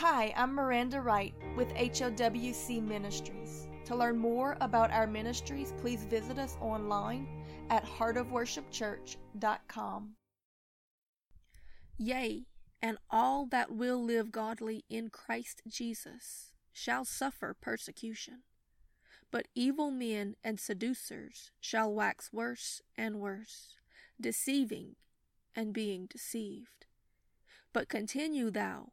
Hi, I'm Miranda Wright with HOWC Ministries. To learn more about our ministries, please visit us online at heartofworshipchurch.com. Yea, and all that will live godly in Christ Jesus shall suffer persecution. But evil men and seducers shall wax worse and worse, deceiving and being deceived. But continue thou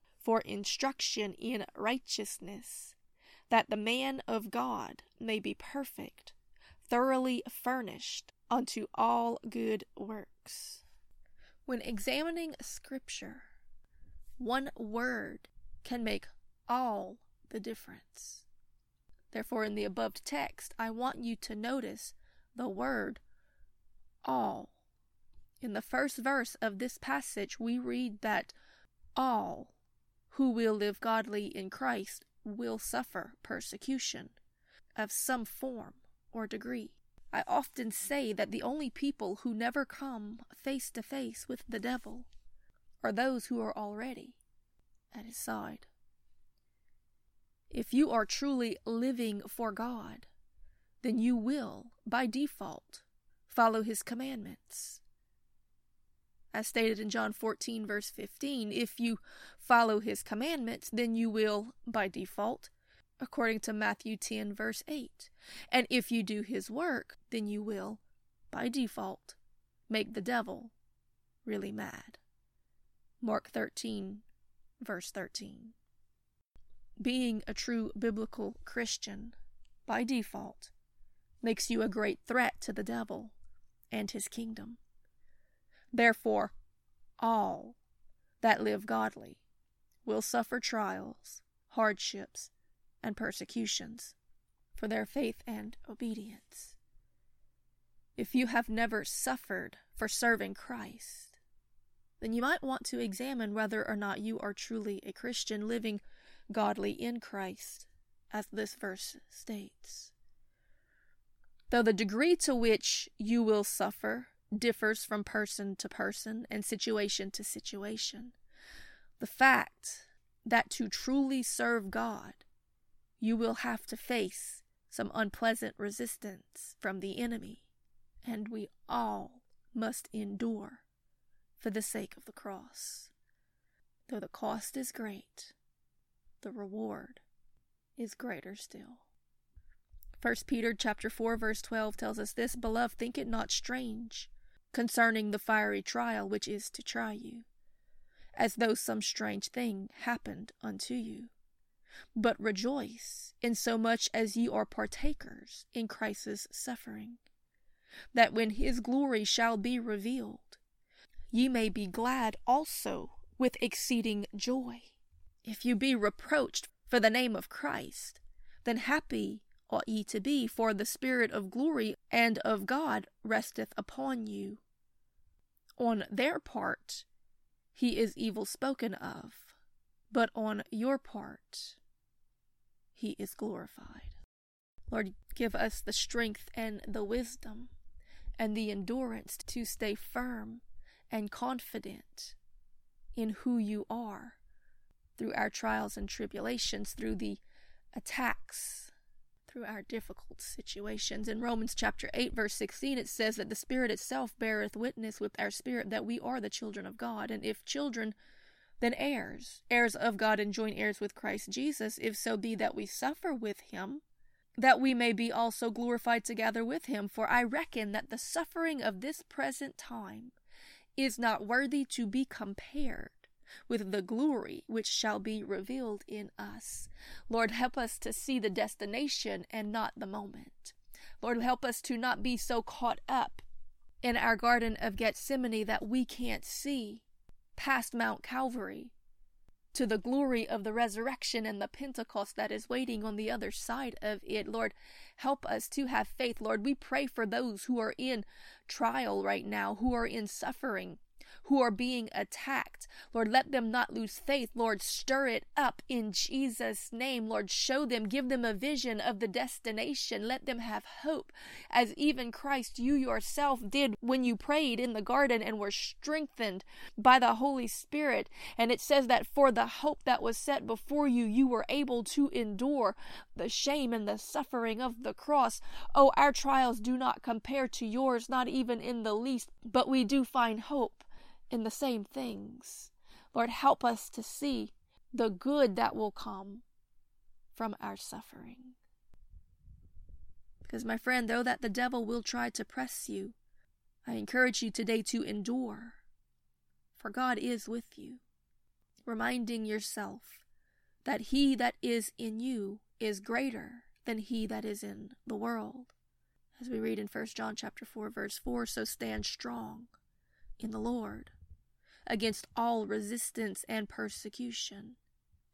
for instruction in righteousness, that the man of God may be perfect, thoroughly furnished unto all good works. When examining Scripture, one word can make all the difference. Therefore, in the above text, I want you to notice the word all. In the first verse of this passage, we read that all who will live godly in Christ will suffer persecution of some form or degree. I often say that the only people who never come face to face with the devil are those who are already at his side. If you are truly living for God, then you will, by default, follow his commandments as stated in John 14, verse 15, if you follow his commandments, then you will, by default, according to Matthew 10, verse 8. And if you do his work, then you will, by default, make the devil really mad. Mark 13, verse 13. Being a true biblical Christian, by default, makes you a great threat to the devil and his kingdom. Therefore, all that live godly will suffer trials, hardships, and persecutions for their faith and obedience. If you have never suffered for serving Christ, then you might want to examine whether or not you are truly a Christian living godly in Christ, as this verse states. Though the degree to which you will suffer differs from person to person and situation to situation. The fact that to truly serve God, you will have to face some unpleasant resistance from the enemy, and we all must endure for the sake of the cross. Though the cost is great, the reward is greater still. 1 Peter chapter 4 verse 12 tells us this, beloved, think it not strange concerning the fiery trial which is to try you, as though some strange thing happened unto you. But rejoice in so much as ye are partakers in Christ's suffering, that when his glory shall be revealed, ye may be glad also with exceeding joy. If you be reproached for the name of Christ, then happy ought ye to be, for the Spirit of glory and of God resteth upon you. On their part, he is evil spoken of, but on your part, he is glorified. Lord, give us the strength and the wisdom and the endurance to stay firm and confident in who you are through our trials and tribulations, through the attacks through our difficult situations. In Romans chapter 8 verse 16 it says that the spirit itself beareth witness with our spirit that we are the children of God and if children then heirs heirs of God and joint heirs with Christ Jesus if so be that we suffer with him that we may be also glorified together with him for I reckon that the suffering of this present time is not worthy to be compared with the glory which shall be revealed in us. Lord, help us to see the destination and not the moment. Lord, help us to not be so caught up in our Garden of Gethsemane that we can't see past Mount Calvary to the glory of the resurrection and the Pentecost that is waiting on the other side of it. Lord, help us to have faith. Lord, we pray for those who are in trial right now, who are in suffering who are being attacked. Lord, let them not lose faith. Lord, stir it up in Jesus' name. Lord, show them, give them a vision of the destination. Let them have hope, as even Christ, you yourself did when you prayed in the garden and were strengthened by the Holy Spirit. And it says that for the hope that was set before you, you were able to endure the shame and the suffering of the cross. Oh, our trials do not compare to yours, not even in the least, but we do find hope in the same things. Lord, help us to see the good that will come from our suffering. Because, my friend, though that the devil will try to press you, I encourage you today to endure, for God is with you, reminding yourself that he that is in you is greater than he that is in the world. As we read in 1 John chapter 4 verse 4, so stand strong in the Lord against all resistance and persecution,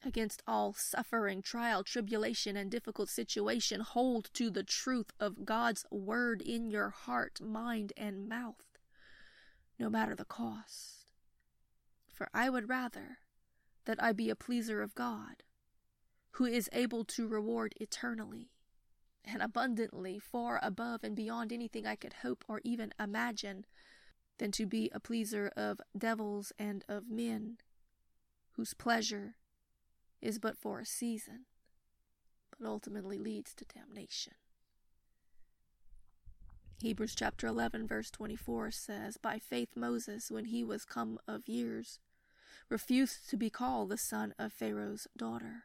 against all suffering, trial, tribulation, and difficult situation. Hold to the truth of God's word in your heart, mind, and mouth, no matter the cost. For I would rather that I be a pleaser of God, who is able to reward eternally and abundantly, far above and beyond anything I could hope or even imagine than to be a pleaser of devils and of men, whose pleasure is but for a season, but ultimately leads to damnation. Hebrews chapter 11, verse 24 says, By faith Moses, when he was come of years, refused to be called the son of Pharaoh's daughter,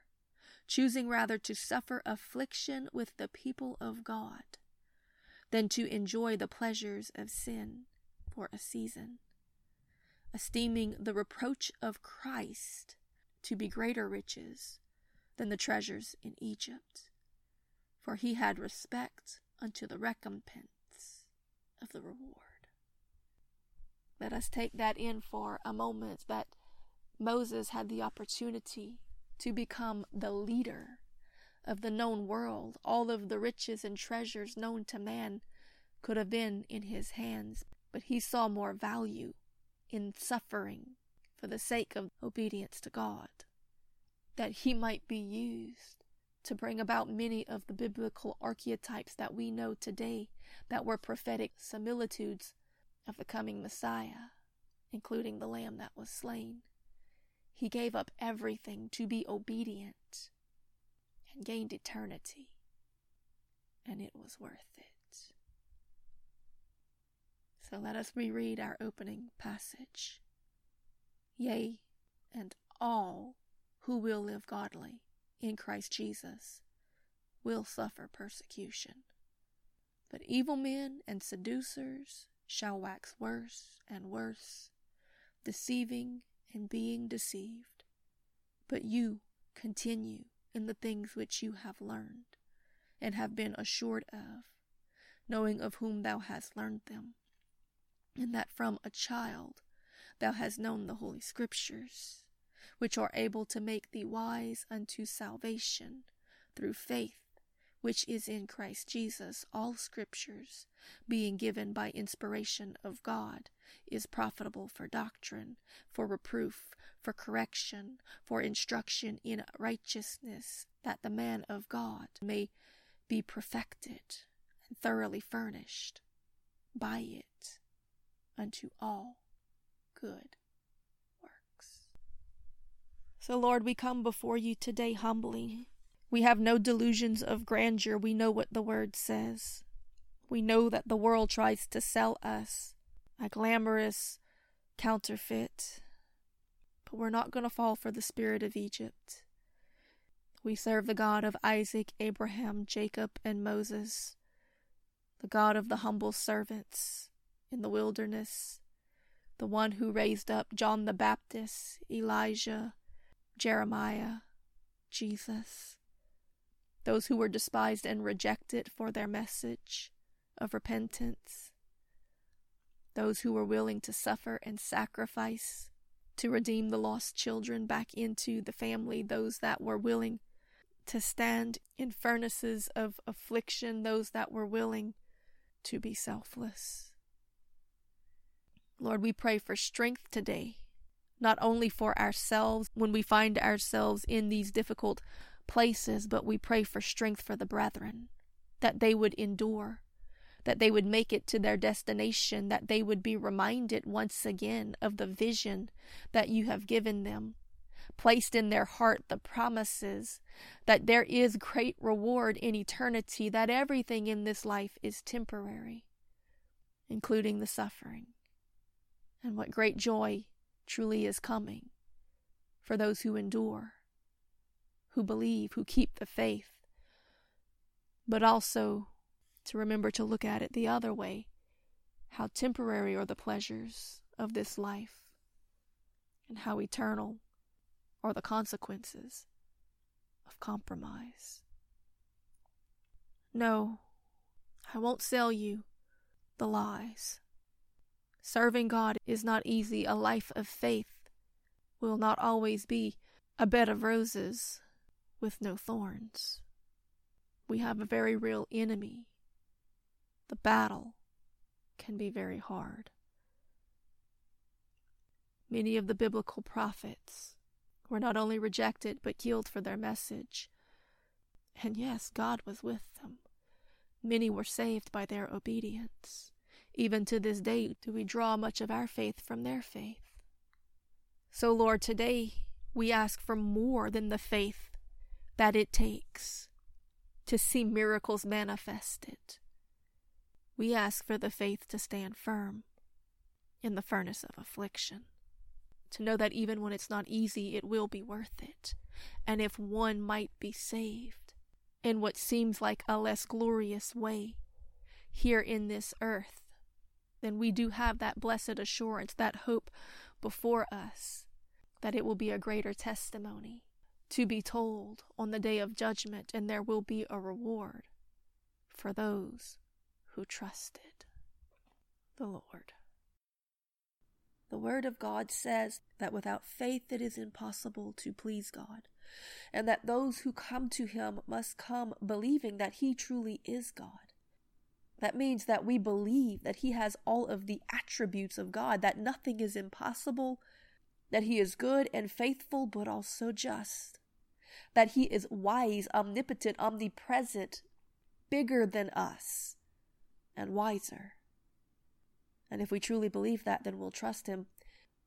choosing rather to suffer affliction with the people of God than to enjoy the pleasures of sin for a season, esteeming the reproach of Christ to be greater riches than the treasures in Egypt, for he had respect unto the recompense of the reward. Let us take that in for a moment that Moses had the opportunity to become the leader of the known world. All of the riches and treasures known to man could have been in his hands, but he saw more value in suffering for the sake of obedience to God, that he might be used to bring about many of the biblical archetypes that we know today that were prophetic similitudes of the coming Messiah, including the lamb that was slain. He gave up everything to be obedient and gained eternity, and it was worth it. So let us reread our opening passage. Yea, and all who will live godly in Christ Jesus will suffer persecution. But evil men and seducers shall wax worse and worse, deceiving and being deceived. But you continue in the things which you have learned and have been assured of, knowing of whom thou hast learned them and that from a child thou hast known the Holy Scriptures, which are able to make thee wise unto salvation through faith which is in Christ Jesus, all scriptures, being given by inspiration of God, is profitable for doctrine, for reproof, for correction, for instruction in righteousness, that the man of God may be perfected and thoroughly furnished by it unto all good works. So, Lord, we come before you today humbly. We have no delusions of grandeur. We know what the word says. We know that the world tries to sell us a glamorous counterfeit. But we're not going to fall for the spirit of Egypt. We serve the God of Isaac, Abraham, Jacob, and Moses, the God of the humble servants, in the wilderness, the one who raised up John the Baptist, Elijah, Jeremiah, Jesus, those who were despised and rejected for their message of repentance, those who were willing to suffer and sacrifice to redeem the lost children back into the family, those that were willing to stand in furnaces of affliction, those that were willing to be selfless. Lord, we pray for strength today, not only for ourselves when we find ourselves in these difficult places, but we pray for strength for the brethren, that they would endure, that they would make it to their destination, that they would be reminded once again of the vision that you have given them, placed in their heart the promises that there is great reward in eternity, that everything in this life is temporary, including the suffering, and what great joy truly is coming for those who endure, who believe, who keep the faith, but also to remember to look at it the other way how temporary are the pleasures of this life, and how eternal are the consequences of compromise. No, I won't sell you the lies. Serving God is not easy. A life of faith will not always be a bed of roses with no thorns. We have a very real enemy the battle can be very hard. Many of the biblical prophets were not only rejected but killed for their message. And yes, God was with them. Many were saved by their obedience. Even to this day, do we draw much of our faith from their faith. So, Lord, today we ask for more than the faith that it takes to see miracles manifested. We ask for the faith to stand firm in the furnace of affliction, to know that even when it's not easy, it will be worth it. And if one might be saved in what seems like a less glorious way here in this earth, then we do have that blessed assurance, that hope before us, that it will be a greater testimony to be told on the day of judgment, and there will be a reward for those who trusted the Lord. The Word of God says that without faith it is impossible to please God, and that those who come to Him must come believing that He truly is God. That means that we believe that He has all of the attributes of God, that nothing is impossible, that He is good and faithful, but also just, that He is wise, omnipotent, omnipresent, bigger than us, and wiser. And if we truly believe that, then we'll trust Him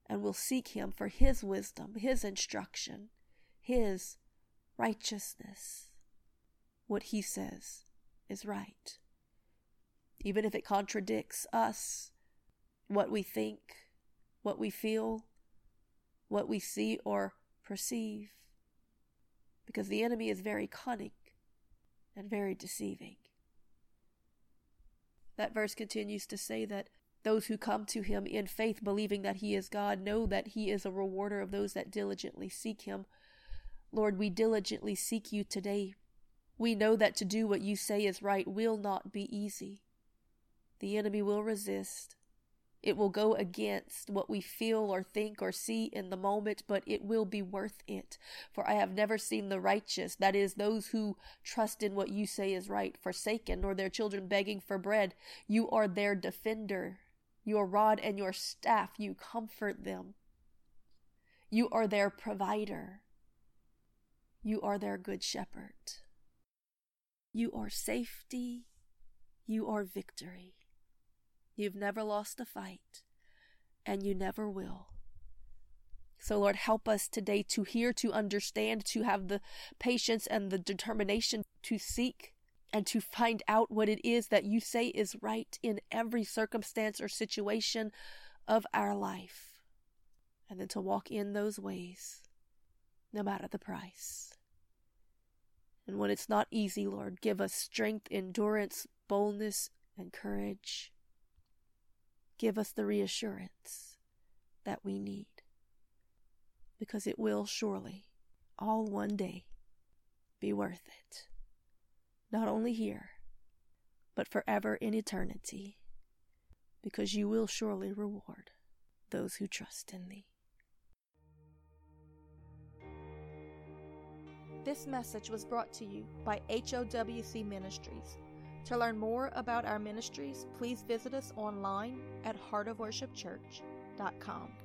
and we'll seek Him for His wisdom, His instruction, His righteousness, what He says is right. Even if it contradicts us, what we think, what we feel, what we see or perceive. Because the enemy is very cunning and very deceiving. That verse continues to say that those who come to him in faith, believing that he is God, know that he is a rewarder of those that diligently seek him. Lord, we diligently seek you today. We know that to do what you say is right will not be easy. The enemy will resist. It will go against what we feel or think or see in the moment, but it will be worth it. For I have never seen the righteous, that is, those who trust in what you say is right, forsaken, nor their children begging for bread. You are their defender. Your rod and your staff, you comfort them. You are their provider. You are their good shepherd. You are safety. You are victory. You've never lost a fight, and you never will. So, Lord, help us today to hear, to understand, to have the patience and the determination to seek and to find out what it is that you say is right in every circumstance or situation of our life. And then to walk in those ways, no matter the price. And when it's not easy, Lord, give us strength, endurance, boldness, and courage give us the reassurance that we need. Because it will surely, all one day, be worth it. Not only here, but forever in eternity, because you will surely reward those who trust in thee. This message was brought to you by HOWC Ministries to learn more about our ministries, please visit us online at heartofworshipchurch.com.